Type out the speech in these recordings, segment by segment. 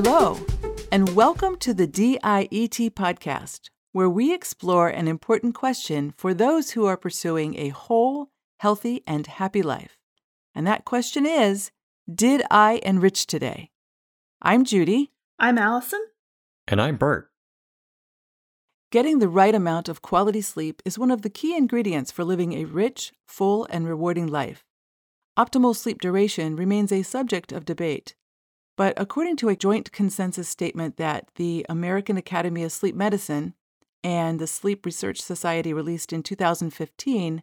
Hello, and welcome to the DIET podcast, where we explore an important question for those who are pursuing a whole, healthy, and happy life. And that question is Did I enrich today? I'm Judy. I'm Allison. And I'm Bert. Getting the right amount of quality sleep is one of the key ingredients for living a rich, full, and rewarding life. Optimal sleep duration remains a subject of debate. But according to a joint consensus statement that the American Academy of Sleep Medicine and the Sleep Research Society released in 2015,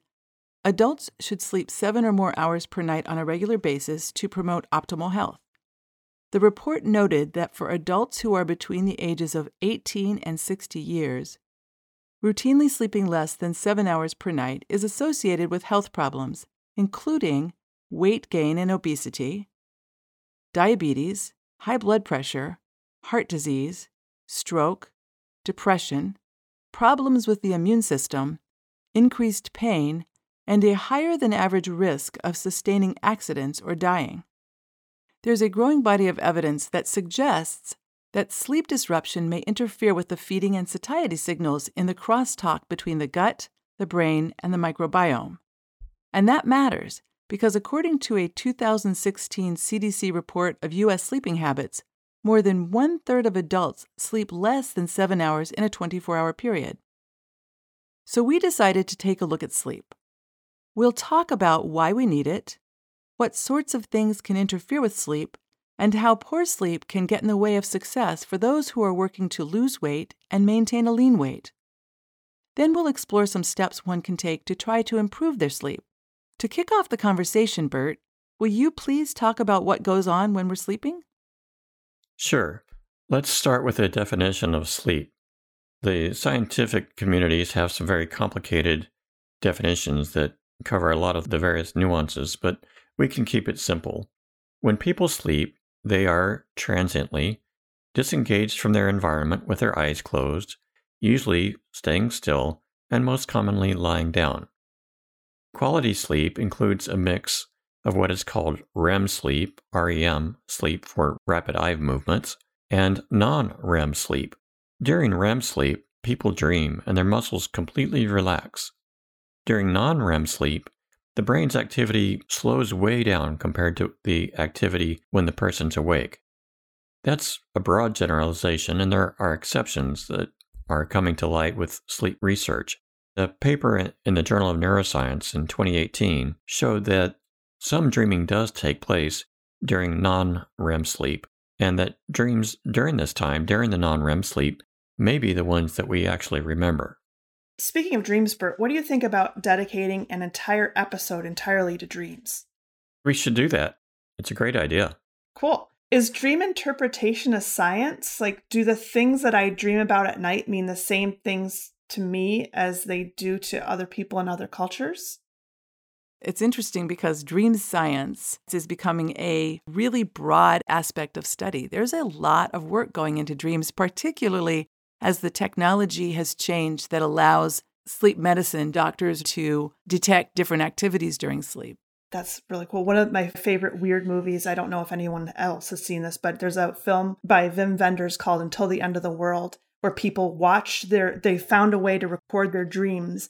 adults should sleep seven or more hours per night on a regular basis to promote optimal health. The report noted that for adults who are between the ages of 18 and 60 years, routinely sleeping less than seven hours per night is associated with health problems, including weight gain and obesity, diabetes, high blood pressure, heart disease, stroke, depression, problems with the immune system, increased pain, and a higher than average risk of sustaining accidents or dying there's a growing body of evidence that suggests that sleep disruption may interfere with the feeding and satiety signals in the crosstalk between the gut, the brain, and the microbiome. And that matters because, according to a 2016 CDC report of U.S. sleeping habits, more than one third of adults sleep less than seven hours in a 24 hour period. So we decided to take a look at sleep. We'll talk about why we need it, what sorts of things can interfere with sleep, and how poor sleep can get in the way of success for those who are working to lose weight and maintain a lean weight. Then we'll explore some steps one can take to try to improve their sleep. To kick off the conversation, Bert, will you please talk about what goes on when we're sleeping? Sure. Let's start with a definition of sleep. The scientific communities have some very complicated definitions that cover a lot of the various nuances, but we can keep it simple. When people sleep, they are transiently disengaged from their environment with their eyes closed, usually staying still, and most commonly lying down. Quality sleep includes a mix of what is called REM sleep, REM sleep for rapid eye movements, and non REM sleep. During REM sleep, people dream and their muscles completely relax. During non REM sleep, the brain's activity slows way down compared to the activity when the person's awake. That's a broad generalization, and there are exceptions that are coming to light with sleep research. A paper in the Journal of Neuroscience in 2018 showed that some dreaming does take place during non REM sleep, and that dreams during this time, during the non REM sleep, may be the ones that we actually remember. Speaking of dreams, Bert, what do you think about dedicating an entire episode entirely to dreams? We should do that. It's a great idea. Cool. Is dream interpretation a science? Like, do the things that I dream about at night mean the same things to me as they do to other people in other cultures? It's interesting because dream science is becoming a really broad aspect of study. There's a lot of work going into dreams, particularly as the technology has changed that allows sleep medicine doctors to detect different activities during sleep. That's really cool. One of my favorite weird movies, I don't know if anyone else has seen this, but there's a film by Wim Wenders called Until the End of the World where people watch their they found a way to record their dreams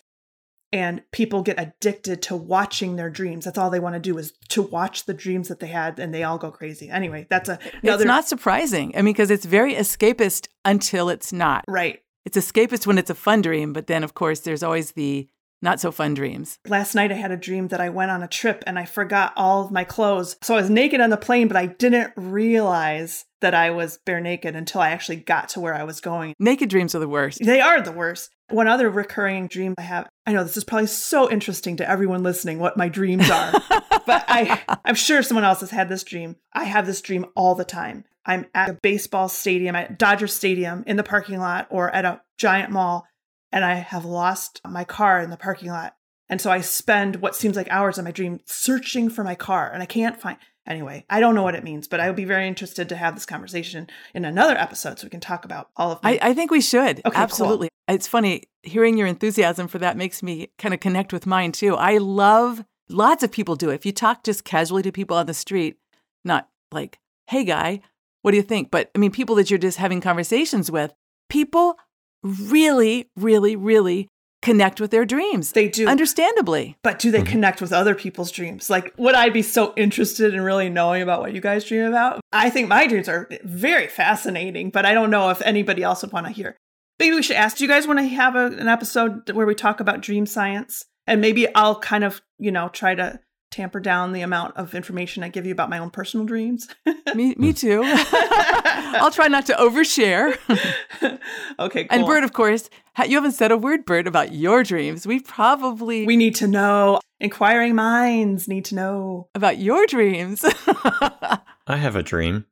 and people get addicted to watching their dreams. That's all they want to do is to watch the dreams that they had, and they all go crazy. Anyway, that's a. Another... It's not surprising. I mean, because it's very escapist until it's not. Right. It's escapist when it's a fun dream, but then of course there's always the not so fun dreams. Last night I had a dream that I went on a trip and I forgot all of my clothes. So I was naked on the plane, but I didn't realize that I was bare naked until I actually got to where I was going. Naked dreams are the worst. They are the worst. One other recurring dream I have, I know this is probably so interesting to everyone listening what my dreams are, but I, I'm sure someone else has had this dream. I have this dream all the time. I'm at a baseball stadium, at Dodger Stadium in the parking lot or at a giant mall and I have lost my car in the parking lot. And so I spend what seems like hours in my dream searching for my car and I can't find. Anyway, I don't know what it means, but I would be very interested to have this conversation in another episode so we can talk about all of my- I, I think we should. Okay, Absolutely. Cool. It's funny hearing your enthusiasm for that makes me kind of connect with mine too. I love lots of people do it. If you talk just casually to people on the street, not like, hey guy, what do you think? But I mean, people that you're just having conversations with, people really, really, really connect with their dreams. They do. Understandably. But do they Mhm. connect with other people's dreams? Like, would I be so interested in really knowing about what you guys dream about? I think my dreams are very fascinating, but I don't know if anybody else would want to hear. Maybe we should ask do you guys want to have a, an episode where we talk about dream science? And maybe I'll kind of, you know, try to tamper down the amount of information I give you about my own personal dreams. Me, me too. I'll try not to overshare. okay, cool. And Bert, of course, you haven't said a word, Bert, about your dreams. We probably we need to know. Inquiring minds need to know. about your dreams. I have a dream.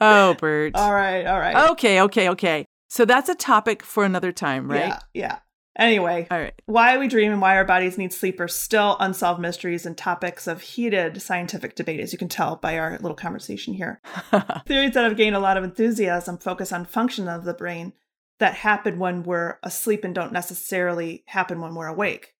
oh, Bert. all right, all right. Okay, okay, okay. So that's a topic for another time, right? Yeah, yeah. Anyway, All right. why we dream and why our bodies need sleep are still unsolved mysteries and topics of heated scientific debate, as you can tell by our little conversation here. Theories that have gained a lot of enthusiasm focus on function of the brain that happen when we're asleep and don't necessarily happen when we're awake.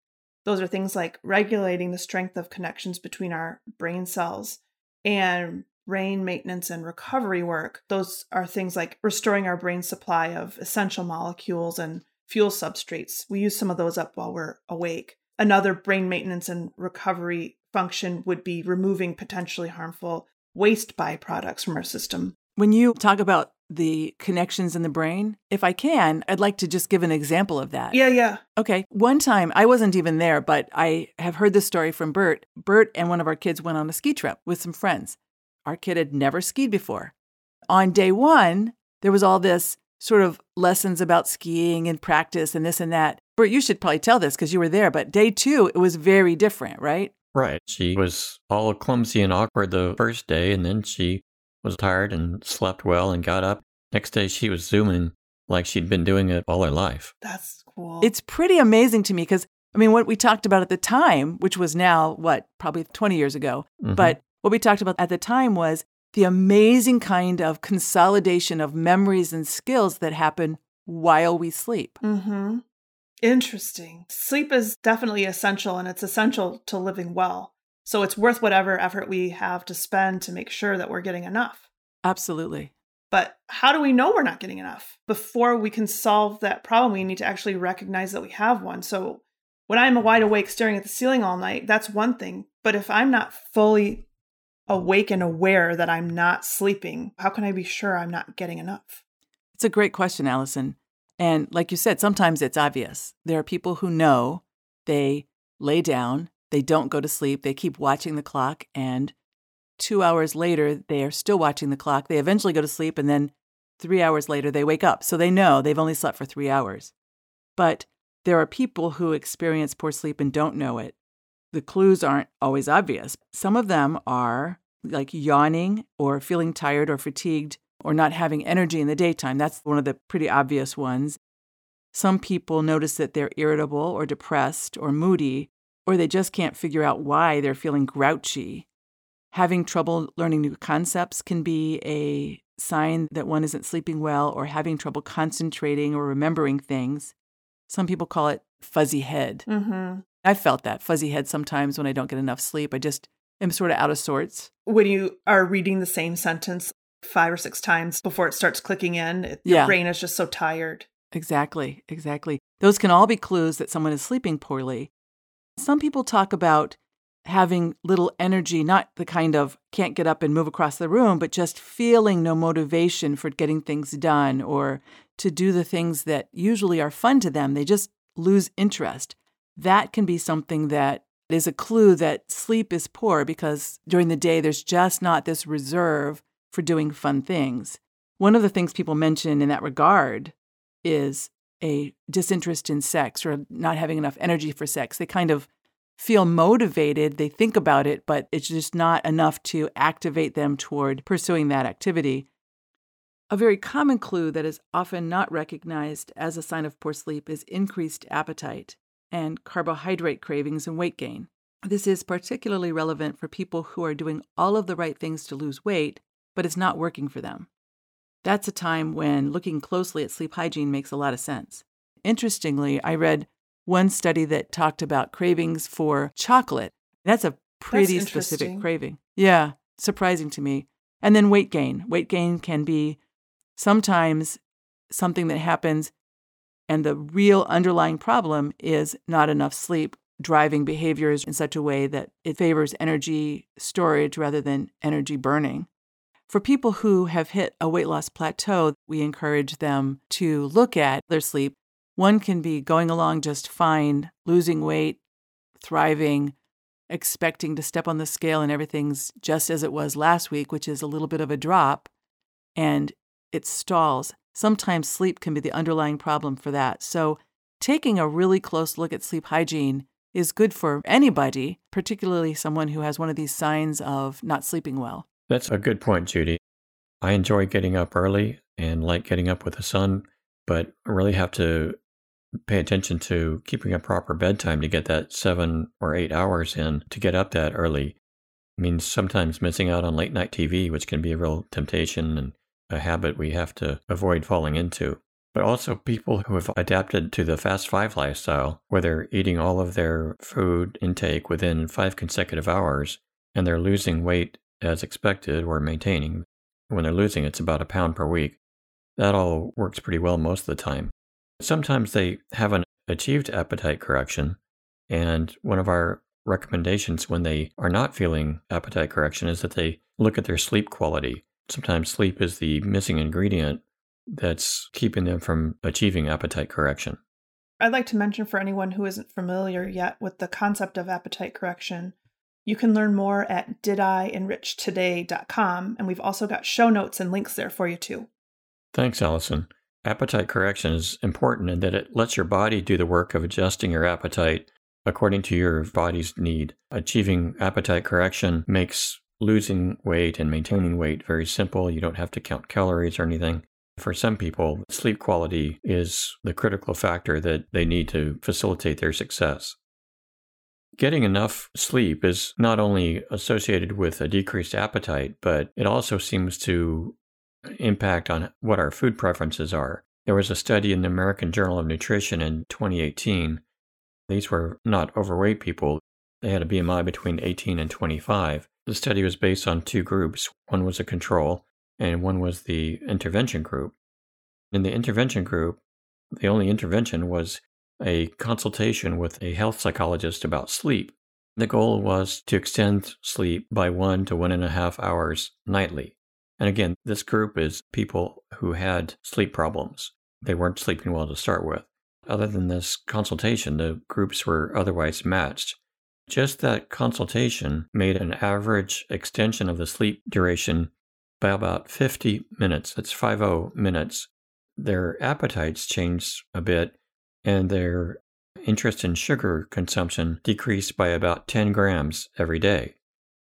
Those are things like regulating the strength of connections between our brain cells and brain maintenance and recovery work. Those are things like restoring our brain supply of essential molecules and fuel substrates. We use some of those up while we're awake. Another brain maintenance and recovery function would be removing potentially harmful waste byproducts from our system. When you talk about the connections in the brain, if I can, I'd like to just give an example of that. Yeah, yeah. Okay. One time, I wasn't even there, but I have heard this story from Bert. Bert and one of our kids went on a ski trip with some friends. Our kid had never skied before. On day one, there was all this sort of lessons about skiing and practice and this and that. Bert, you should probably tell this because you were there, but day two, it was very different, right? Right. She was all clumsy and awkward the first day, and then she was tired and slept well and got up. Next day, she was zooming like she'd been doing it all her life. That's cool. It's pretty amazing to me because, I mean, what we talked about at the time, which was now, what, probably 20 years ago, Mhm. but what we talked about at the time was the amazing kind of consolidation of memories and skills that happen while we sleep. mm-hmm. Interesting. Sleep is definitely essential and it's essential to living well. So it's worth whatever effort we have to spend to make sure that we're getting enough. Absolutely. But how do we know we're not getting enough? Before we can solve that problem, we need to actually recognize that we have one. So when I'm wide awake staring at the ceiling all night, that's one thing. But if I'm not fully awake and aware that I'm not sleeping, how can I be sure I'm not getting enough? It's a great question, Allison. And like you said, sometimes it's obvious. There are people who know they lay down, they don't go to sleep, they keep watching the clock, and two hours later, they are still watching the clock. They eventually go to sleep, and then three hours later, they wake up. So they know they've only slept for three hours. But there are people who experience poor sleep and don't know it. The clues aren't always obvious. Some of them are like yawning or feeling tired or fatigued or not having energy in the daytime. That's one of the pretty obvious ones. Some people notice that they're irritable or depressed or moody, or they just can't figure out why they're feeling grouchy. Having trouble learning new concepts can be a sign that one isn't sleeping well or having trouble concentrating or remembering things. Some people call it fuzzy head. Mm-hmm. I've felt that fuzzy head sometimes when I don't get enough sleep. I just am sort of out of sorts. When you are reading the same sentence five or six times before it starts clicking in, it- Yeah. your brain is just so tired. Exactly, exactly. Those can all be clues that someone is sleeping poorly. Some people talk about having little energy, not the kind of can't get up and move across the room, but just feeling no motivation for getting things done or to do the things that usually are fun to them. They just lose interest. That can be something that is a clue that sleep is poor because during the day there's just not this reserve for doing fun things. One of the things people mention in that regard is a disinterest in sex or not having enough energy for sex. They kind of feel motivated, they think about it, but it's just not enough to activate them toward pursuing that activity. A very common clue that is often not recognized as a sign of poor sleep is increased appetite and carbohydrate cravings and weight gain. This is particularly relevant for people who are doing all of the right things to lose weight, but it's not working for them. That's a time when looking closely at sleep hygiene makes a lot of sense. Interestingly, I read one study that talked about cravings for chocolate. That's a pretty specific craving. Yeah, surprising to me. And then weight gain. Weight gain can be sometimes something that happens, and the real underlying problem is not enough sleep driving behaviors in such a way that it favors energy storage rather than energy burning. For people who have hit a weight loss plateau, we encourage them to look at their sleep. One can be going along just fine, losing weight, thriving, expecting to step on the scale and everything's just as it was last week, which is a little bit of a drop, and it stalls. Sometimes sleep can be the underlying problem for that. So, taking a really close look at sleep hygiene is good for anybody, particularly someone who has one of these signs of not sleeping well. That's a good point, Judy. I enjoy getting up early and like getting up with the sun, but really have to pay attention to keeping a proper bedtime to get that seven or eight hours in to get up that early. I mean, sometimes missing out on late night TV, which can be a real temptation and a habit we have to avoid falling into but also people who have adapted to the fast five lifestyle, where they're eating all of their food intake within five consecutive hours and they're losing weight as expected or maintaining. When they're losing, it's about a pound per week. That all works pretty well most of the time. Sometimes they haven't achieved appetite correction, and one of our recommendations when they are not feeling appetite correction is that they look at their sleep quality. Sometimes sleep is the missing ingredient that's keeping them from achieving appetite correction. I'd like to mention for anyone who isn't familiar yet with the concept of appetite correction, you can learn more at didienrichtoday.com, and we've also got show notes and links there for you too. Thanks, Allison. Appetite correction is important in that it lets your body do the work of adjusting your appetite according to your body's need. Achieving appetite correction makes losing weight and maintaining weight very simple. You don't have to count calories or anything. For some people, sleep quality is the critical factor that they need to facilitate their success. Getting enough sleep is not only associated with a decreased appetite, but it also seems to impact on what our food preferences are. There was a study in the American Journal of Nutrition in 2018. These were not overweight people. They had a BMI between 18 and 25. The study was based on two groups. One was a control, and one was the intervention group. In the intervention group, the only intervention was a consultation with a health psychologist about sleep. The goal was to extend sleep by one to one and a half hours nightly. And again, this group is people who had sleep problems. They weren't sleeping well to start with. Other than this consultation, the groups were otherwise matched. Just that consultation made an average extension of the sleep duration by about 50 minutes. That's 50 minutes. Their appetites changed a bit and their interest in sugar consumption decreased by about 10 grams every day.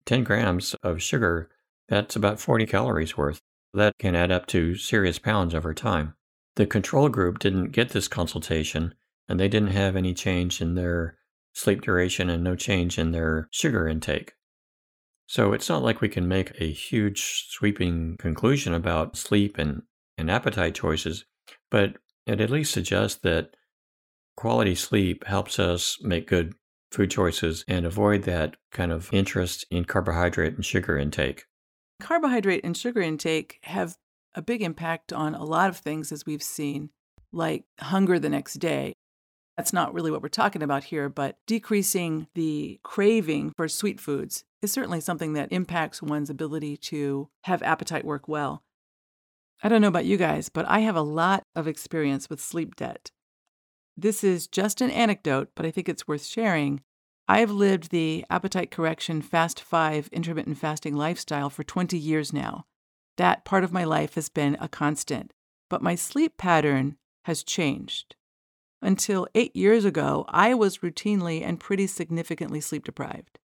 10 grams of sugar, that's about 40 calories worth. That can add up to serious pounds over time. The control group didn't get this consultation and they didn't have any change in their sleep duration and no change in their sugar intake. So it's not like we can make a huge sweeping conclusion about sleep and, and appetite choices, but it at least suggests that quality sleep helps us make good food choices and avoid that kind of interest in carbohydrate and sugar intake. Carbohydrate and sugar intake have a big impact on a lot of things, as we've seen, like hunger the next day. That's not really what we're talking about here, but decreasing the craving for sweet foods is certainly something that impacts one's ability to have appetite work well. I don't know about you guys, but I have a lot of experience with sleep debt. This is just an anecdote, but I think it's worth sharing. I've lived the appetite correction fast five intermittent fasting lifestyle for 20 years now. That part of my life has been a constant, but my sleep pattern has changed. Until eight years ago, I was routinely and pretty significantly sleep deprived.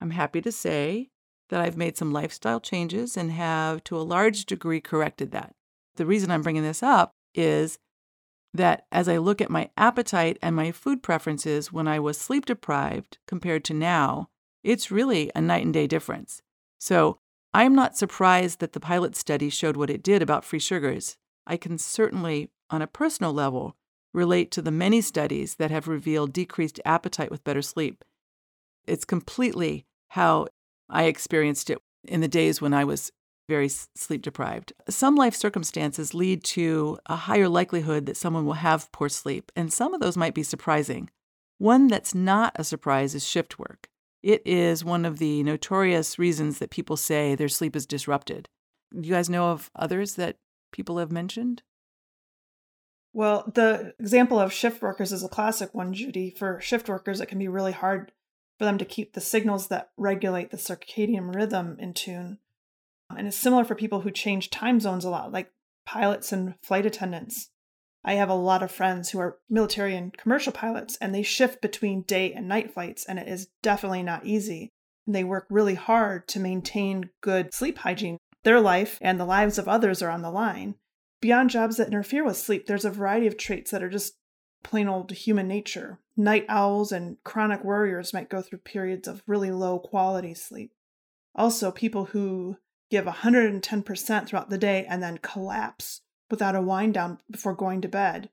I'm happy to say that I've made some lifestyle changes and have, to a large degree, corrected that. The reason I'm bringing this up is that as I look at my appetite and my food preferences when I was sleep deprived compared to now, it's really a night and day difference. So I'm not surprised that the pilot study showed what it did about free sugars. I can certainly, on a personal level, relate to the many studies that have revealed decreased appetite with better sleep. It's completely how I experienced it in the days when I was very sleep deprived. Some life circumstances lead to a higher likelihood that someone will have poor sleep, and some of those might be surprising. One that's not a surprise is shift work. It is one of the notorious reasons that people say their sleep is disrupted. Do you guys know of others that people have mentioned? Well, the example of shift workers is a classic one, Judy. For shift workers, it can be really hard for them to keep the signals that regulate the circadian rhythm in tune. And it's similar for people who change time zones a lot, like pilots and flight attendants. I have a lot of friends who are military and commercial pilots, and they shift between day and night flights, and it is definitely not easy. And they work really hard to maintain good sleep hygiene. Their life and the lives of others are on the line. Beyond jobs that interfere with sleep, there's a variety of traits that are just plain old human nature. Night owls and chronic worriers might go through periods of really low quality sleep. Also, people who give 110% throughout the day and then collapse without a wind down before going to bed,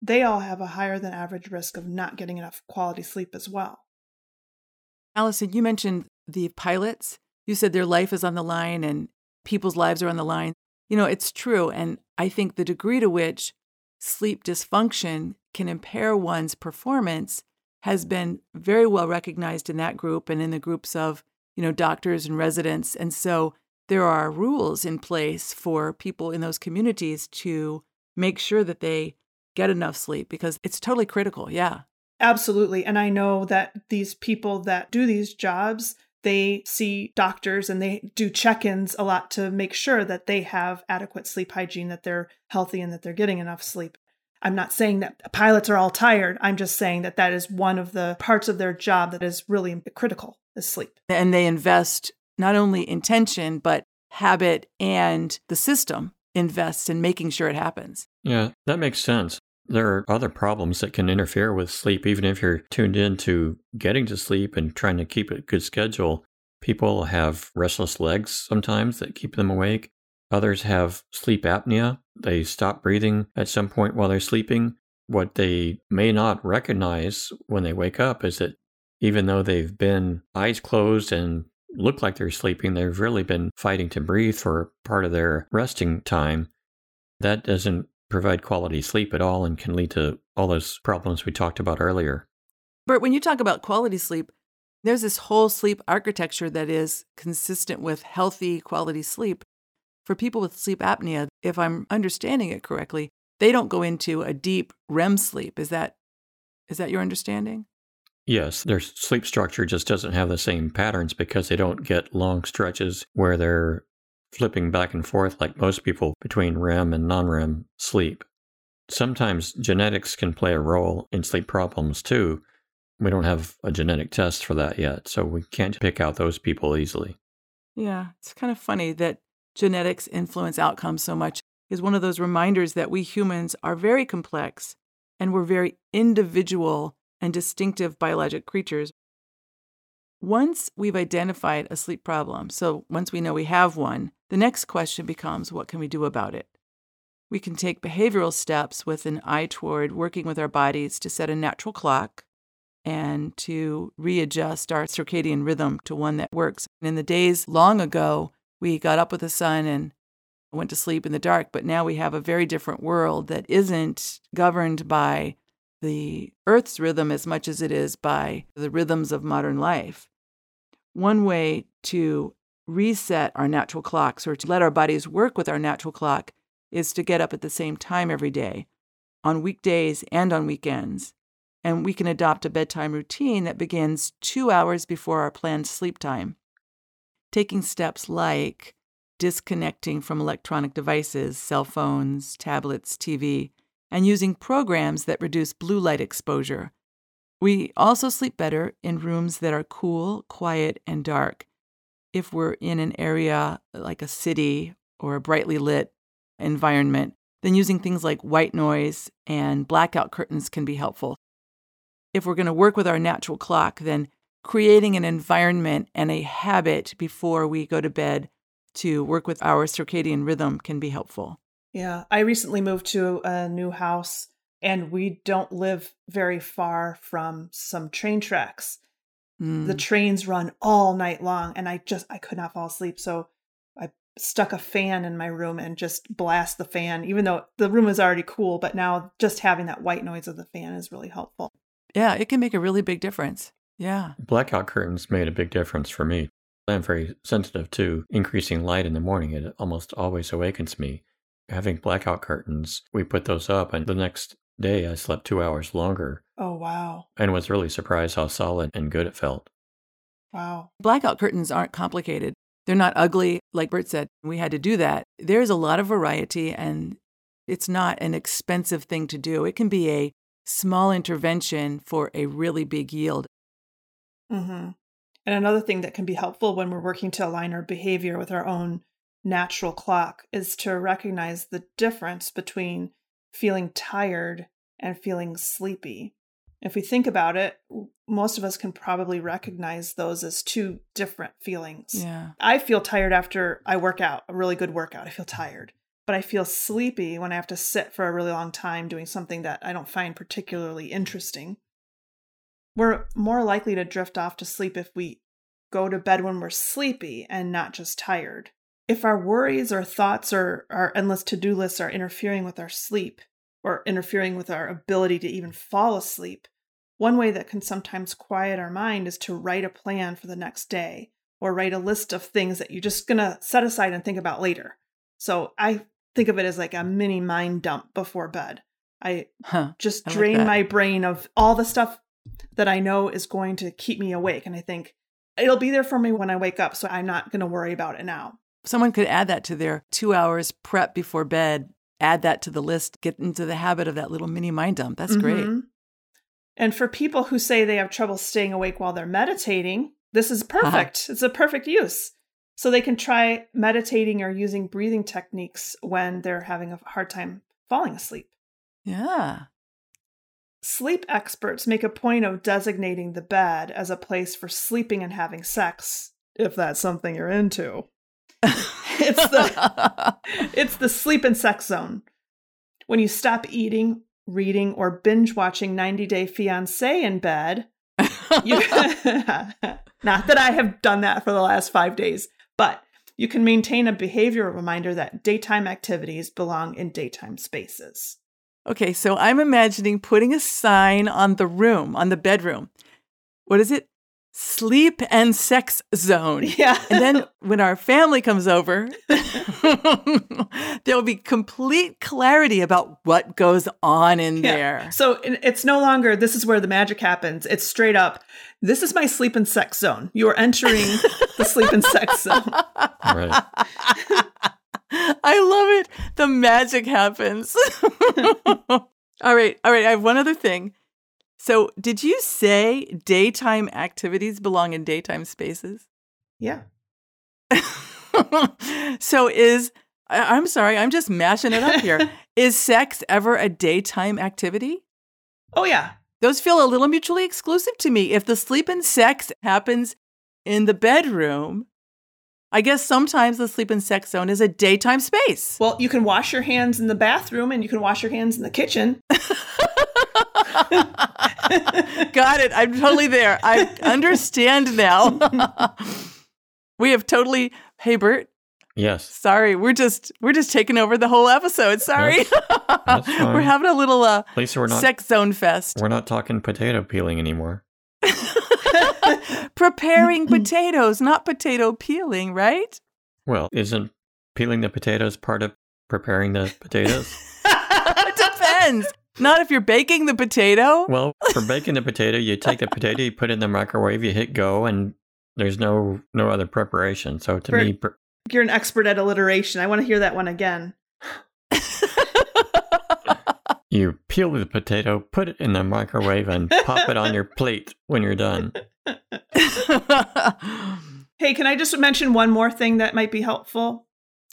they all have a higher than average risk of not getting enough quality sleep as well. Allison, you mentioned the pilots. You said their life is on the line and people's lives are on the line. You know, it's true. And I think the degree to which sleep dysfunction can impair one's performance has been very well recognized in that group and in the groups of, you know, doctors and residents. And so there are rules in place for people in those communities to make sure that they get enough sleep because it's totally critical. Yeah. Absolutely. And I know that these people that do these jobs, they see doctors and they do check ins a lot to make sure that they have adequate sleep hygiene, that they're healthy, and that they're getting enough sleep. I'm not saying that pilots are all tired. I'm just saying that that is one of the parts of their job that is really critical is sleep. And they invest not only intention, but habit and the system invests in making sure it happens. Yeah, that makes sense. There are other problems that can interfere with sleep, even if you're tuned in to getting to sleep and trying to keep a good schedule. People have restless legs sometimes that keep them awake. Others have sleep apnea. They stop breathing at some point while they're sleeping. What they may not recognize when they wake up is that even though they've been eyes closed and look like they're sleeping, they've really been fighting to breathe for part of their resting time. That doesn't provide quality sleep at all and can lead to all those problems we talked about earlier. Bert, when you talk about quality sleep, there's this whole sleep architecture that is consistent with healthy quality sleep. For people with sleep apnea, if I'm understanding it correctly, they don't go into a deep REM sleep. Is that is that your understanding? Yes, their sleep structure just doesn't have the same patterns because they don't get long stretches where they're flipping back and forth like most people between REM and non REM sleep. Sometimes genetics can play a role in sleep problems too. We don't have a genetic test for that yet, so we can't pick out those people easily. Yeah, it's kind of funny that genetics influence outcomes so much is one of those reminders that we humans are very complex and we're very individual and distinctive biologic creatures. Once we've identified a sleep problem, so once we know we have one, the next question becomes what can we do about it? We can take behavioral steps with an eye toward working with our bodies to set a natural clock and to readjust our circadian rhythm to one that works. In the days long ago, we got up with the sun and went to sleep in the dark, but now we have a very different world that isn't governed by the Earth's rhythm as much as it is by the rhythms of modern life. One way to reset our natural clocks or to let our bodies work with our natural clock is to get up at the same time every day, on weekdays and on weekends. And we can adopt a bedtime routine that begins two hours before our planned sleep time. Taking steps like disconnecting from electronic devices, cell phones, tablets, TV, and using programs that reduce blue light exposure. We also sleep better in rooms that are cool, quiet, and dark. If we're in an area like a city or a brightly lit environment, then using things like white noise and blackout curtains can be helpful. If we're going to work with our natural clock, then creating an environment and a habit before we go to bed to work with our circadian rhythm can be helpful. Yeah, I recently moved to a new house and we don't live very far from some train tracks. Mm. The trains run all night long and I just I could not fall asleep. So I stuck a fan in my room and just blast the fan, even though the room is already cool. But now just having that white noise of the fan is really helpful. Yeah, it can make a really big difference. Yeah. Blackout curtains made a big difference for me. I'm very sensitive to increasing light in the morning. It almost always awakens me. Having blackout curtains, we put those up, and the next day I slept two hours longer Oh, wow. and was really surprised how solid and good it felt. Wow. Blackout curtains aren't complicated. They're not ugly. Like Bert said, we had to do that. There's a lot of variety, and it's not an expensive thing to do. It can be a small intervention for a really big yield. hmm And another thing that can be helpful when we're working to align our behavior with our own natural clock is to recognize the difference between feeling tired and feeling sleepy. If we think about it, most of us can probably recognize those as two different feelings. Yeah. I feel tired after I work out, a really good workout. I feel tired. But I feel sleepy when I have to sit for a really long time doing something that I don't find particularly interesting. We're more likely to drift off to sleep if we go to bed when we're sleepy and not just tired. If our worries or thoughts or our endless to do lists are interfering with our sleep or interfering with our ability to even fall asleep, one way that can sometimes quiet our mind is to write a plan for the next day or write a list of things that you're just going to set aside and think about later. So I think of it as like a mini mind dump before bed. I Huh. just I like drain that. my brain of all the stuff that I know is going to keep me awake. And I think it'll be there for me when I wake up. So I'm not going to worry about it now. Someone could add that to their two hours prep before bed, add that to the list, get into the habit of that little mini mind dump. That's great. Mhm. And for people who say they have trouble staying awake while they're meditating, this is perfect. It's a perfect use. So they can try meditating or using breathing techniques when they're having a hard time falling asleep. Yeah. Sleep experts make a point of designating the bed as a place for sleeping and having sex, if that's something you're into. It's the it's the sleep and sex zone. When you stop eating, reading, or binge watching 90 Day Fiancé in bed, you not that I have done that for the last five days, but you can maintain a behavioral reminder that daytime activities belong in daytime spaces. okay, so I'm imagining putting a sign on the room, on the bedroom. What is it? Sleep and sex zone. Yeah. And then when our family comes over, there'll be complete clarity about what goes on in Yeah. there. So it's no longer this is where the magic happens. It's straight up. This is my sleep and sex zone. You are entering the sleep and sex zone. Right. I love it. The magic happens. all right. All right. I have one other thing. So, did you say daytime activities belong in daytime spaces? Yeah. so, is I- I'm sorry, I'm just mashing it up here. is sex ever a daytime activity? Oh yeah. Those feel a little mutually exclusive to me. If the sleep and sex happens in the bedroom, I guess sometimes the sleep and sex zone is a daytime space. Well, you can wash your hands in the bathroom and you can wash your hands in the kitchen. Got it. I'm totally there. I understand now. we have totally Hey Bert, Yes. sorry. We're just we're just taking over the whole episode. Sorry. that's fine. we're having a little uh At least we're not sex zone fest. we're not talking potato peeling anymore. Preparing potatoes, not potato peeling, right? Well, isn't peeling the potatoes part of preparing the potatoes? it depends. Not if you're baking the potato. well, for baking the potato, you take the potato, you put it in the microwave, you hit go, and there's no no other preparation. So to me, pr- You're an expert at alliteration. I want to hear that one again. you peel the potato, put it in the microwave, and pop it on your plate when you're done. Hey, can I just mention one more thing that might be helpful?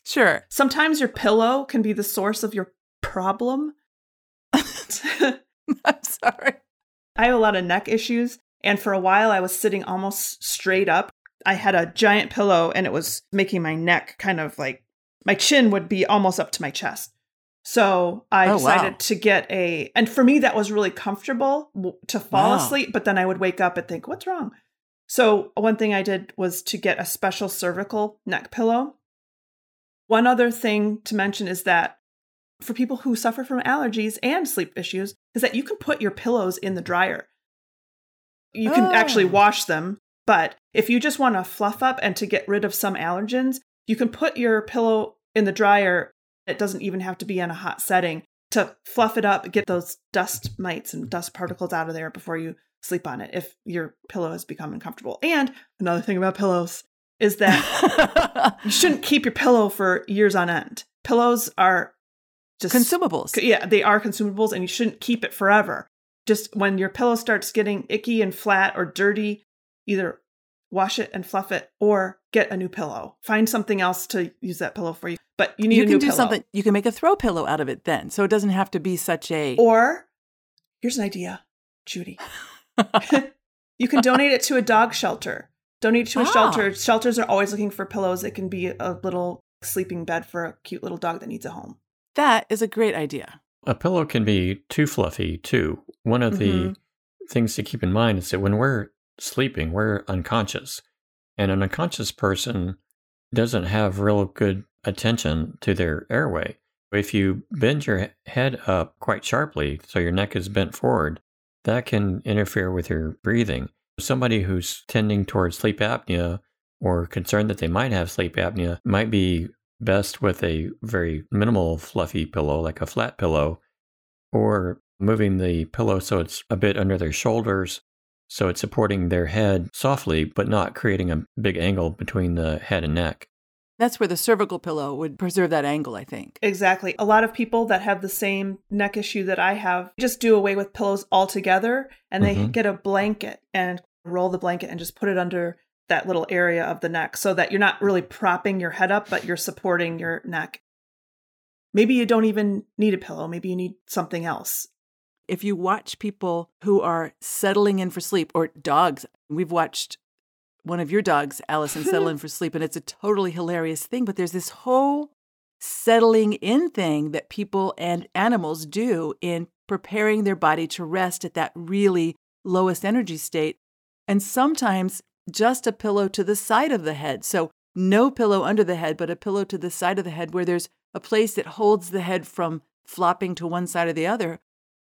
sure. Sometimes your pillow can be the source of your problem. I'm sorry. I have a lot of neck issues, and for a while I was sitting almost straight up. I had a giant pillow and it was making my neck kind of like my chin would be almost up to my chest. So I Oh, decided wow. to get a, and for me that was really comfortable to fall Wow. asleep, but then I would wake up and think, what's wrong? So one thing I did was to get a special cervical neck pillow. One other thing to mention is that for people who suffer from allergies and sleep issues, is that you can put your pillows in the dryer. You can Oh. actually wash them, but if you just want to fluff up and to get rid of some allergens, you can put your pillow in the dryer. It doesn't even have to be in a hot setting to fluff it up, get those dust mites and dust particles out of there before you sleep on it if your pillow has become uncomfortable. And another thing about pillows is that you shouldn't keep your pillow for years on end. Pillows are just Consumables. yeah, they are consumables and you shouldn't keep it forever. Just when your pillow starts getting icky and flat or dirty, either wash it and fluff it or get a new pillow. Find something else to use that pillow for you. But you need you can do pillow. something. You can make a throw pillow out of it then, so it doesn't have to be such a. Or here's an idea, Judy. you can donate it to a dog shelter. Donate it to a Ah. shelter. Shelters are always looking for pillows. It can be a little sleeping bed for a cute little dog that needs a home. That is a great idea. A pillow can be too fluffy, too. One of the Mhm. things to keep in mind is that when we're sleeping, we're unconscious. And an unconscious person doesn't have real good attention to their airway. If you bend your head up quite sharply, so your neck is bent forward, that can interfere with your breathing. Somebody who's tending towards sleep apnea or concerned that they might have sleep apnea might be best with a very minimal fluffy pillow, like a flat pillow, or moving the pillow so it's a bit under their shoulders, so it's supporting their head softly, but not creating a big angle between the head and neck. That's where the cervical pillow would preserve that angle, I think. Exactly. A lot of people that have the same neck issue that I have just do away with pillows altogether and they Mhm. get a blanket and roll the blanket and just put it under that little area of the neck so that you're not really propping your head up, but you're supporting your neck. Maybe you don't even need a pillow. Maybe you need something else. If you watch people who are settling in for sleep, or dogs, we've watched one of your dogs, Allison, settle in for sleep, and it's a totally hilarious thing. But there's this whole settling in thing that people and animals do in preparing their body to rest at that really lowest energy state. And sometimes just a pillow to the side of the head. So no pillow under the head, but a pillow to the side of the head where there's a place that holds the head from flopping to one side or the other.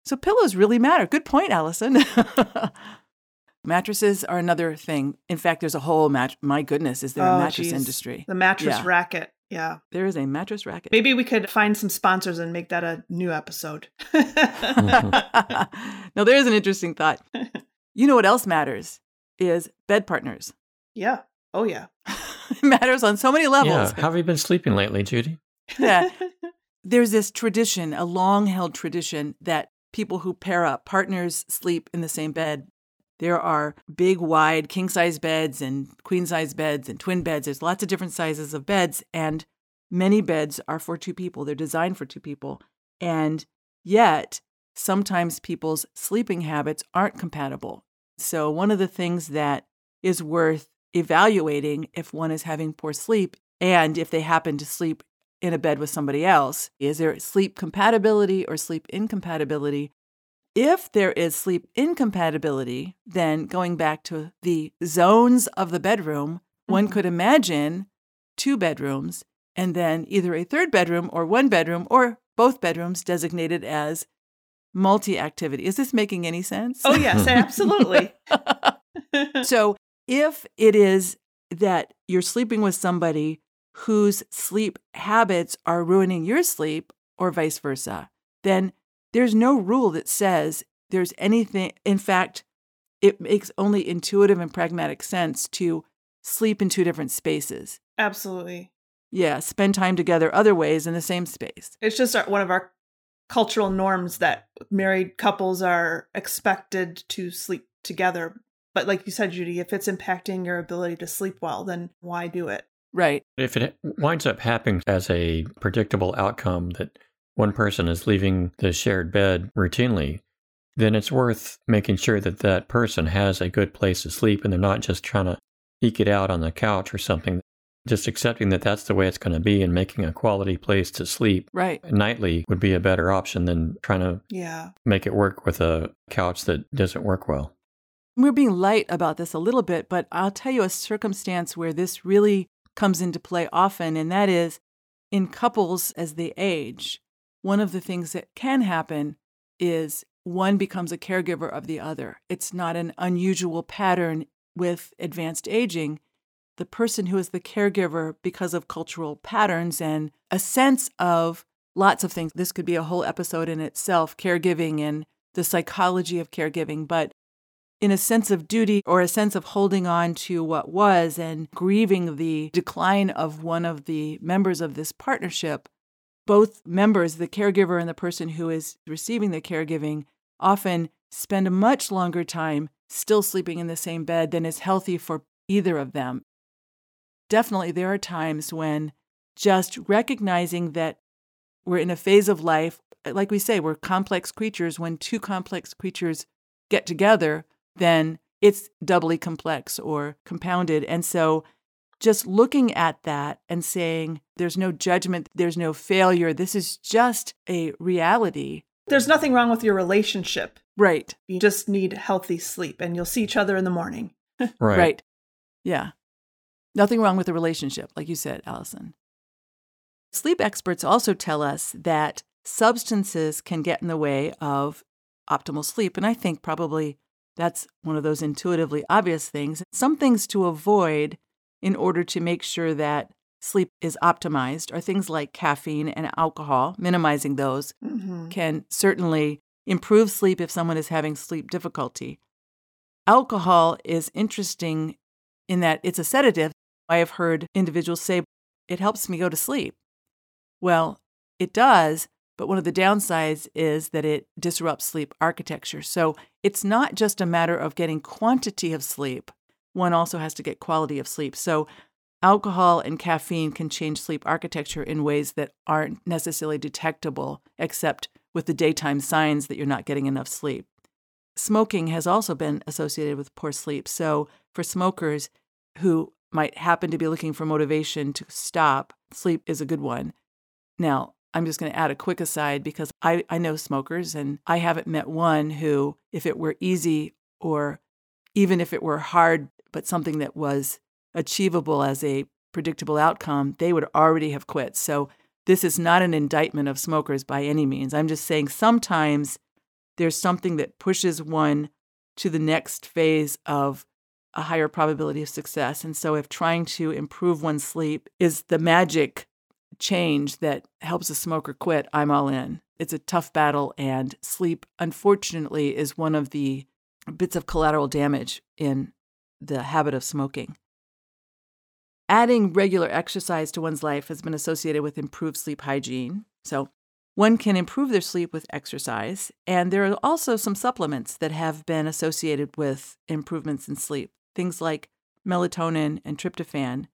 So pillows really matter. Good point, Allison. Mattresses are another thing. In fact, there's a whole mat. My goodness, is there a Oh, mattress geez. industry? The mattress Yeah. racket. Yeah. There is a mattress racket. Maybe we could find some sponsors and make that a new episode. now, there's an interesting thought. You know what else matters is bed partners. yeah. Oh, yeah. it matters on so many levels. Yeah. How have you been sleeping lately, Judy? Yeah. There's this tradition, a long held tradition, that people who pair up, partners sleep in the same bed. There are big, wide king size beds and queen size beds and twin beds. There's lots of different sizes of beds, and many beds are for two people. They're designed for two people. And yet, sometimes people's sleeping habits aren't compatible. So, one of the things that is worth evaluating if one is having poor sleep and if they happen to sleep in a bed with somebody else is there sleep compatibility or sleep incompatibility? If there is sleep incompatibility, then going back to the zones of the bedroom, one Mhm. could imagine two bedrooms and then either a third bedroom or one bedroom or both bedrooms designated as multi activity. Is this making any sense? oh, yes, absolutely. so if it is that you're sleeping with somebody whose sleep habits are ruining your sleep or vice versa, then there's no rule that says there's anything. In fact, it makes only intuitive and pragmatic sense to sleep in two different spaces. absolutely. Yeah, spend time together other ways in the same space. It's just our, one of our cultural norms that married couples are expected to sleep together. But like you said, Judy, if it's impacting your ability to sleep well, then why do it? Right. If it winds up happening as a predictable outcome that one person is leaving the shared bed routinely, then it's worth making sure that that person has a good place to sleep and they're not just trying to eke it out on the couch or something. Just accepting that that's the way it's going to be and making a quality place to sleep Right. nightly would be a better option than trying to Yeah. make it work with a couch that doesn't work well. We're being light about this a little bit, but I'll tell you a circumstance where this really comes into play often, and that is in couples as they age, one of the things that can happen is one becomes a caregiver of the other. It's not an unusual pattern with advanced aging. The person who is the caregiver, because of cultural patterns and a sense of lots of things, this could be a whole episode in itself caregiving and the psychology of caregiving, but in a sense of duty or a sense of holding on to what was and grieving the decline of one of the members of this partnership, both members, the caregiver and the person who is receiving the caregiving, often spend a much longer time still sleeping in the same bed than is healthy for either of them. Definitely, there are times when just recognizing that we're in a phase of life, uh, like we say, we're complex creatures. When two complex creatures get together, then it's doubly complex or compounded. And so just looking at that and saying, there's no judgment, there's no failure, this is just a reality. There's nothing wrong with your relationship. Right. You just need healthy sleep and you'll see each other in the morning. Right. Right. Yeah. Nothing wrong with the relationship, like you said, Allison. Sleep experts also tell us that substances can get in the way of optimal sleep. And I think probably that's one of those intuitively obvious things. Some things to avoid in order to make sure that sleep is optimized are things like caffeine and alcohol. Minimizing those Mm-hmm. can certainly improve sleep if someone is having sleep difficulty. Alcohol is interesting in that it's a sedative. I have heard individuals say, it helps me go to sleep. Well, it does, but one of the downsides is that it disrupts sleep architecture. So it's not just a matter of getting quantity of sleep, one also has to get quality of sleep. So alcohol and caffeine can change sleep architecture in ways that aren't necessarily detectable, except with the daytime signs that you're not getting enough sleep. Smoking has also been associated with poor sleep. So for smokers who might happen to be looking for motivation to stop, sleep is a good one. Now, I'm just going to add a quick aside because I, I know smokers and I haven't met one who, if it were easy or even if it were hard, but something that was achievable as a predictable outcome, they would already have quit. So this is not an indictment of smokers by any means. I'm just saying sometimes there's something that pushes one to the next phase of a higher probability of success. And so if trying to improve one's sleep is the magic change that helps a smoker quit, I'm all in. It's a tough battle, and sleep, unfortunately, is one of the bits of collateral damage in the habit of smoking. Adding regular exercise to one's life has been associated with improved sleep hygiene. So, one can improve their sleep with exercise, and there are also some supplements that have been associated with improvements in sleep, things like melatonin and tryptophan.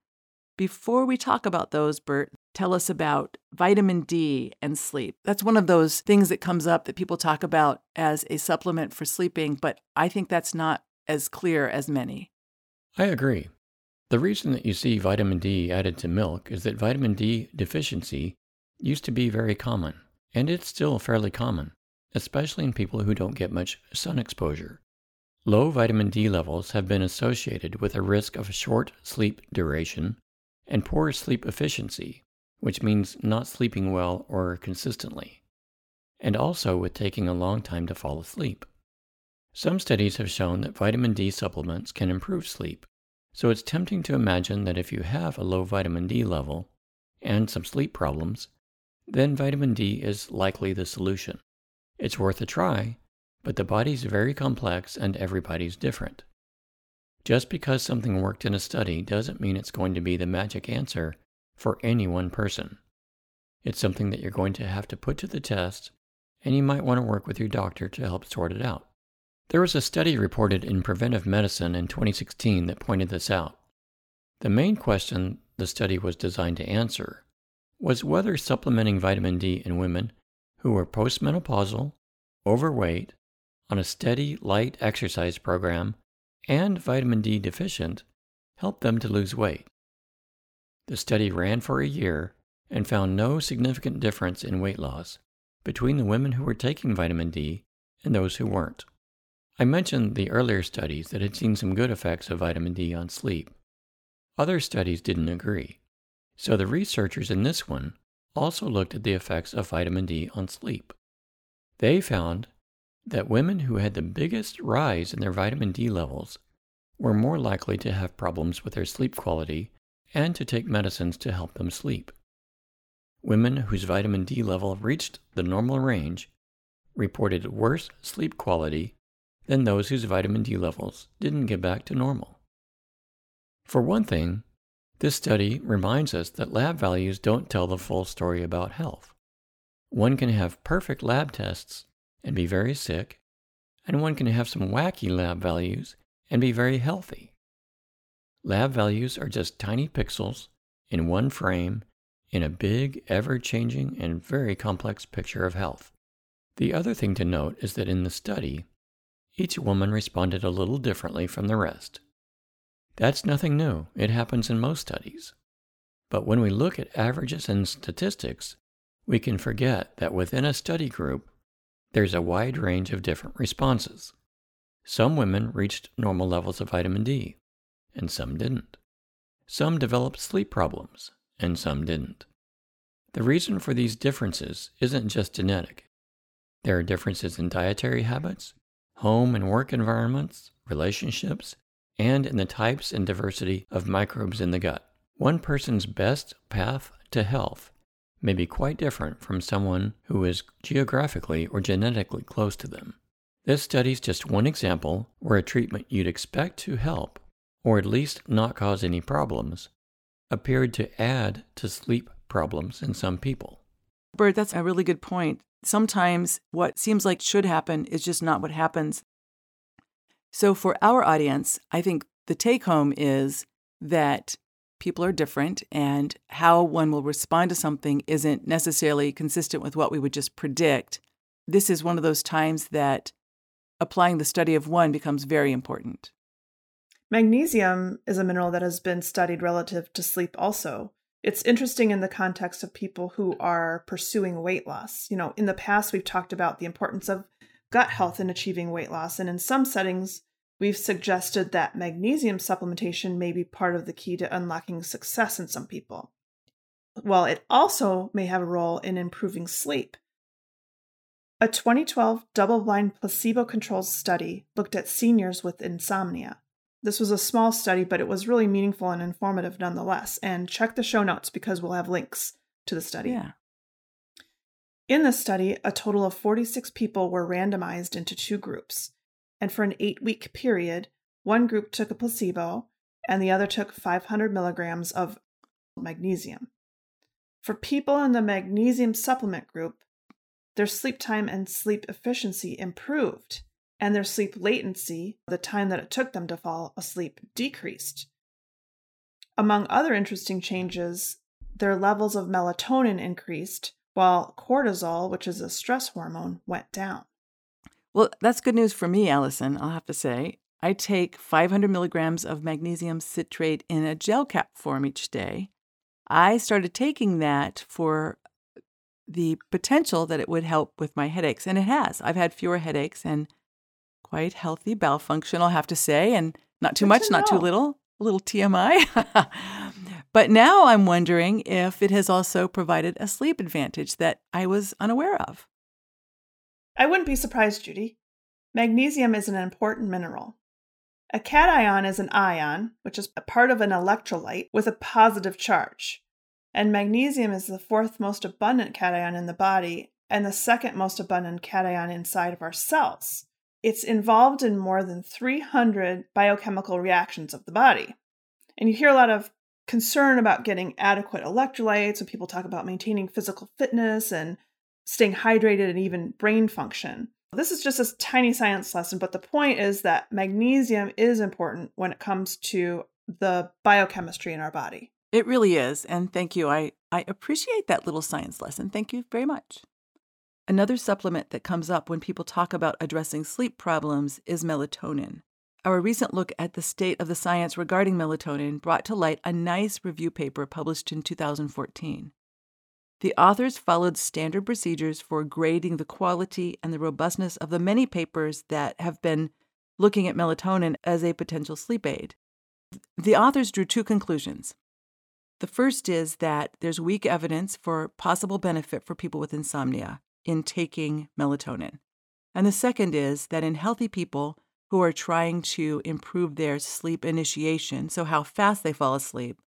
Before we talk about those, Bert, tell us about vitamin D and sleep. That's one of those things that comes up that people talk about as a supplement for sleeping, but I think that's not as clear as many. I agree. The reason that you see vitamin D added to milk is that vitamin D deficiency used to be very common, and it's still fairly common, especially in people who don't get much sun exposure. Low vitamin D levels have been associated with a risk of short sleep duration and poor sleep efficiency, which means not sleeping well or consistently, and also with taking a long time to fall asleep. Some studies have shown that vitamin D supplements can improve sleep, so it's tempting to imagine that if you have a low vitamin D level and some sleep problems, then vitamin D is likely the solution. It's worth a try, but the body's very complex and everybody's different. Just because something worked in a study doesn't mean it's going to be the magic answer for any one person. It's something that you're going to have to put to the test, and you might want to work with your doctor to help sort it out. There was a study reported in Preventive Medicine in 2016 that pointed this out. The main question the study was designed to answer was whether supplementing vitamin D in women who were postmenopausal, overweight, on a steady, light exercise program, and vitamin D deficient helped them to lose weight. The study ran for a year and found no significant difference in weight loss between the women who were taking vitamin D and those who weren't. I mentioned the earlier studies that had seen some good effects of vitamin D on sleep. Other studies didn't agree. So the researchers in this one also looked at the effects of vitamin D on sleep. They found that women who had the biggest rise in their vitamin D levels were more likely to have problems with their sleep quality and to take medicines to help them sleep. Women whose vitamin D level reached the normal range reported worse sleep quality than those whose vitamin D levels didn't get back to normal. For one thing, this study reminds us that lab values don't tell the full story about health. One can have perfect lab tests and be very sick, and one can have some wacky lab values and be very healthy. Lab values are just tiny pixels in one frame in a big, ever changing, and very complex picture of health. The other thing to note is that in the study, each woman responded a little differently from the rest. That's nothing new, it happens in most studies. But when we look at averages and statistics, we can forget that within a study group, there's a wide range of different responses. Some women reached normal levels of vitamin D, and some didn't. Some developed sleep problems, and some didn't. The reason for these differences isn't just genetic. There are differences in dietary habits, home and work environments, relationships, and in the types and diversity of microbes in the gut. One person's best path to health may be quite different from someone who is geographically or genetically close to them. This study is just one example where a treatment you'd expect to help, or at least not cause any problems, appeared to add to sleep problems in some people. Bert, that's a really good point. Sometimes what seems like should happen is just not what happens. So, for our audience, I think the take home is that people are different and how one will respond to something isn't necessarily consistent with what we would just predict. This is one of those times that applying the study of one becomes very important. Magnesium is a mineral that has been studied relative to sleep also. It's interesting in the context of people who are pursuing weight loss. You know, in the past, we've talked about the importance of gut health in achieving weight loss. And in some settings, we've suggested that magnesium supplementation may be part of the key to unlocking success in some people. While it also may have a role in improving sleep. A 2012 double blind placebo controlled study looked at seniors with insomnia. This was a small study, but it was really meaningful and informative nonetheless. And check the show notes because we'll have links to the study. Yeah. In the study, a total of 46 people were randomized into two groups. And for an eight week period, one group took a placebo and the other took 500 milligrams of magnesium. For people in the magnesium supplement group, their sleep time and sleep efficiency improved and their sleep latency, the time that it took them to fall asleep, decreased. Among other interesting changes, their levels of melatonin increased, while cortisol, which is a stress hormone, went down. Well, that's good news for me, Allison, I'll have to say. I take 500 milligrams of magnesium citrate in a gel cap form each day. I started taking that for the potential that it would help with my headaches, and it has. I've had fewer headaches and quite healthy bowel function, I'll have to say, and not too Good much, to not too little, a little TMI. but now I'm wondering if it has also provided a sleep advantage that I was unaware of. I wouldn't be surprised, Judy. Magnesium is an important mineral. A cation is an ion, which is a part of an electrolyte with a positive charge. And magnesium is the fourth most abundant cation in the body and the second most abundant cation inside of our cells. It's involved in more than 300 biochemical reactions of the body. And you hear a lot of concern about getting adequate electrolytes when people talk about maintaining physical fitness and staying hydrated and even brain function. This is just a tiny science lesson, but the point is that magnesium is important when it comes to the biochemistry in our body. It really is. And thank you. I, I appreciate that little science lesson. Thank you very much. Another supplement that comes up when people talk about addressing sleep problems is melatonin. Our recent look at the state of the science regarding melatonin brought to light a nice review paper published in 2014. The authors followed standard procedures for grading the quality and the robustness of the many papers that have been looking at melatonin as a potential sleep aid. The authors drew two conclusions. The first is that there's weak evidence for possible benefit for people with insomnia in taking melatonin. And the second is that in healthy people who are trying to improve their sleep initiation, so how fast they fall asleep,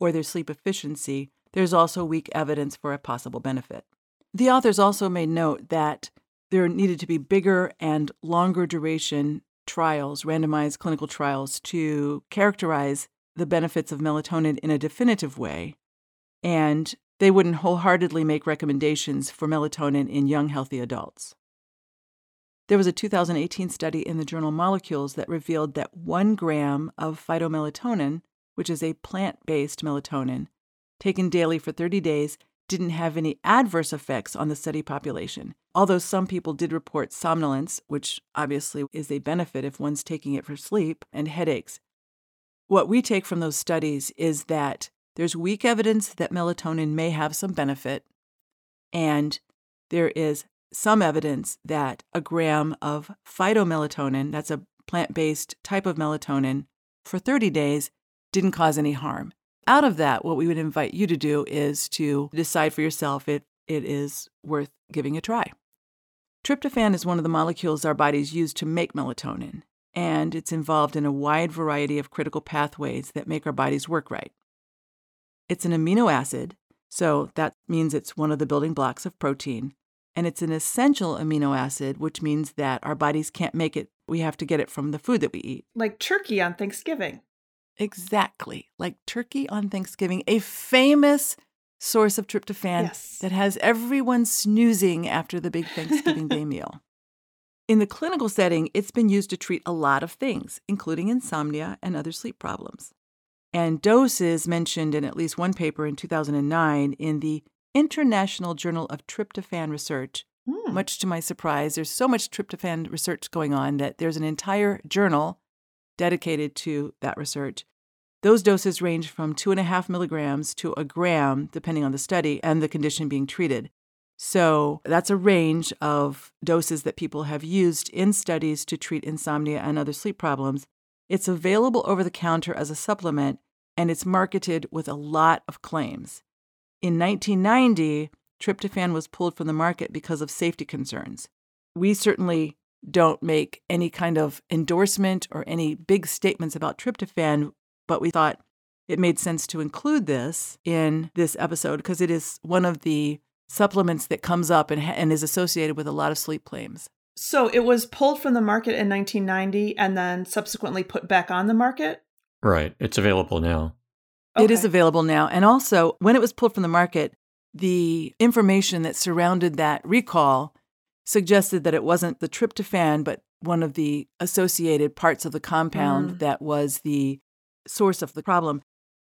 or their sleep efficiency, there's also weak evidence for a possible benefit. The authors also made note that there needed to be bigger and longer duration trials, randomized clinical trials, to characterize the benefits of melatonin in a definitive way. And they wouldn't wholeheartedly make recommendations for melatonin in young, healthy adults. There was a 2018 study in the journal Molecules that revealed that one gram of phytomelatonin, which is a plant based melatonin, taken daily for 30 days, didn't have any adverse effects on the study population, although some people did report somnolence, which obviously is a benefit if one's taking it for sleep, and headaches. What we take from those studies is that there's weak evidence that melatonin may have some benefit, and there is some evidence that a gram of phytomelatonin, that's a plant based type of melatonin, for 30 days didn't cause any harm. Out of that, what we would invite you to do is to decide for yourself if it is worth giving a try. Tryptophan is one of the molecules our bodies use to make melatonin, and it's involved in a wide variety of critical pathways that make our bodies work right. It's an amino acid, so that means it's one of the building blocks of protein, and it's an essential amino acid, which means that our bodies can't make it. We have to get it from the food that we eat. Like turkey on Thanksgiving. Exactly. Like turkey on Thanksgiving, a famous source of tryptophan Yes. that has everyone snoozing after the big Thanksgiving Day meal. In the clinical setting, it's been used to treat a lot of things, including insomnia and other sleep problems. And doses mentioned in at least one paper in 2009 in the International Journal of Tryptophan Research. Hmm. Much to my surprise, there's so much tryptophan research going on that there's an entire journal dedicated to that research. Those doses range from two and a half milligrams to a gram, depending on the study and the condition being treated. So that's a range of doses that people have used in studies to treat insomnia and other sleep problems. It's available over the counter as a supplement, and it's marketed with a lot of claims. In 1990, tryptophan was pulled from the market because of safety concerns. We certainly don't make any kind of endorsement or any big statements about tryptophan, but we thought it made sense to include this in this episode because it is one of the supplements that comes up and, and is associated with a lot of sleep claims. So it was pulled from the market in 1990 and then subsequently put back on the market. Right. It's available now. It is available now. And also, when it was pulled from the market, the information that surrounded that recall suggested that it wasn't the tryptophan, but one of the associated parts of the compound Mm. that was the source of the problem.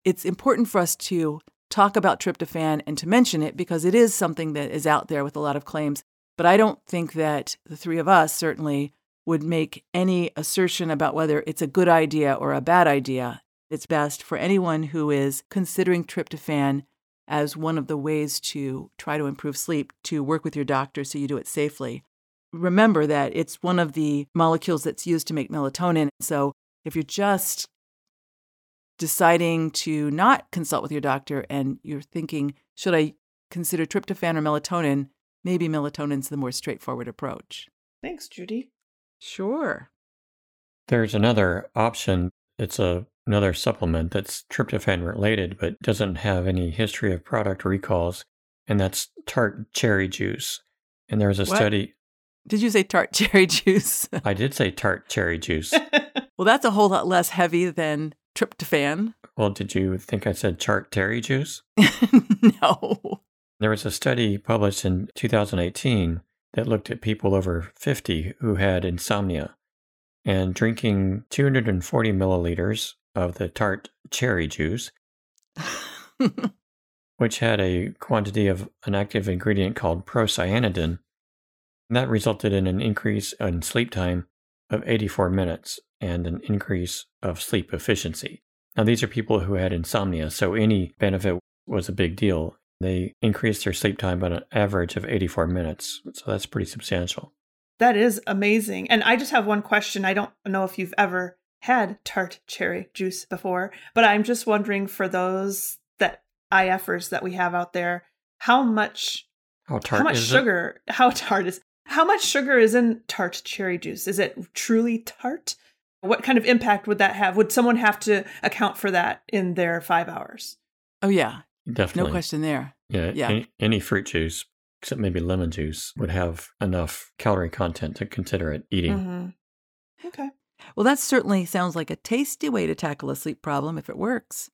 It's important for us to talk about tryptophan and to mention it because it is something that is out there with a lot of claims. But I don't think that the three of us certainly would make any assertion about whether it's a good idea or a bad idea. It's best for anyone who is considering tryptophan as one of the ways to try to improve sleep to work with your doctor so you do it safely. Remember that it's one of the molecules that's used to make melatonin. So if you're just deciding to not consult with your doctor and you're thinking, should I consider tryptophan or melatonin? Maybe melatonin's the more straightforward approach. Thanks, Judy. Sure. There's another option. It's a another supplement that's tryptophan related but doesn't have any history of product recalls, and that's tart cherry juice. And there was a What? study. Did you say tart cherry juice? I did say tart cherry juice. well, that's a whole lot less heavy than tryptophan. well, did you think I said tart cherry juice? no. There was a study published in 2018 that looked at people over 50 who had insomnia and drinking 240 milliliters of the tart cherry juice, which had a quantity of an active ingredient called procyanidin. That resulted in an increase in sleep time of 84 minutes and an increase of sleep efficiency. Now, these are people who had insomnia, so any benefit was a big deal. They increased their sleep time by an average of 84 minutes, so that's pretty substantial. That is amazing. And I just have one question. I don't know if you've ever had tart cherry juice before, but I'm just wondering for those that IFers that we have out there, how much How tart how much is sugar, how tart is how much sugar is in tart cherry juice? Is it truly tart? What kind of impact would that have? Would someone have to account for that in their five hours? Oh, yeah. Definitely. No question there. Yeah. Yeah. Any, any fruit juice, except maybe lemon juice, would have enough calorie content to consider it eating. Mhm. Okay. Well, that certainly sounds like a tasty way to tackle a sleep problem if it works.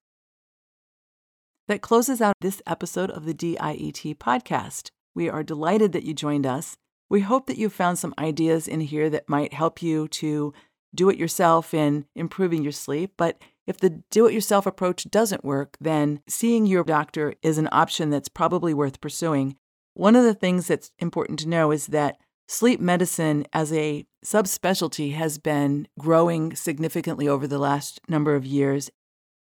That closes out this episode of the DIET podcast. We are delighted that you joined us. We hope that you found some ideas in here that might help you to do it yourself in improving your sleep. But if the do it yourself approach doesn't work, then seeing your doctor is an option that's probably worth pursuing. One of the things that's important to know is that sleep medicine as a subspecialty has been growing significantly over the last number of years.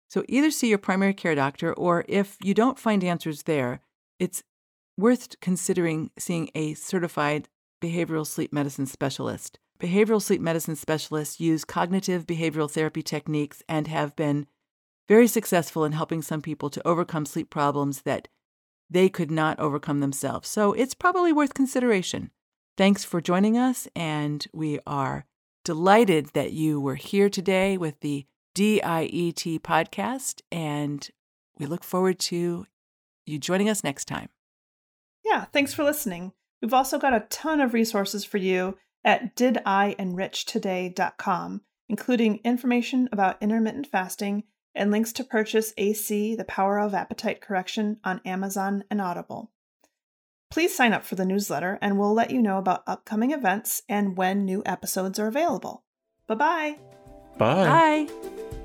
So either see your primary care doctor, or if you don't find answers there, it's worth considering seeing a certified behavioral sleep medicine specialist. Behavioral sleep medicine specialists use cognitive behavioral therapy techniques and have been very successful in helping some people to overcome sleep problems that they could not overcome themselves. So it's probably worth consideration. Thanks for joining us, and we are delighted that you were here today with the DIET podcast, and we look forward to you joining us next time. Yeah, thanks for listening. We've also got a ton of resources for you at didenrichtoday.com, including information about intermittent fasting and links to purchase AC, The Power of Appetite Correction on Amazon and Audible. Please sign up for the newsletter and we'll let you know about upcoming events and when new episodes are available. Bye-bye. Bye. Bye.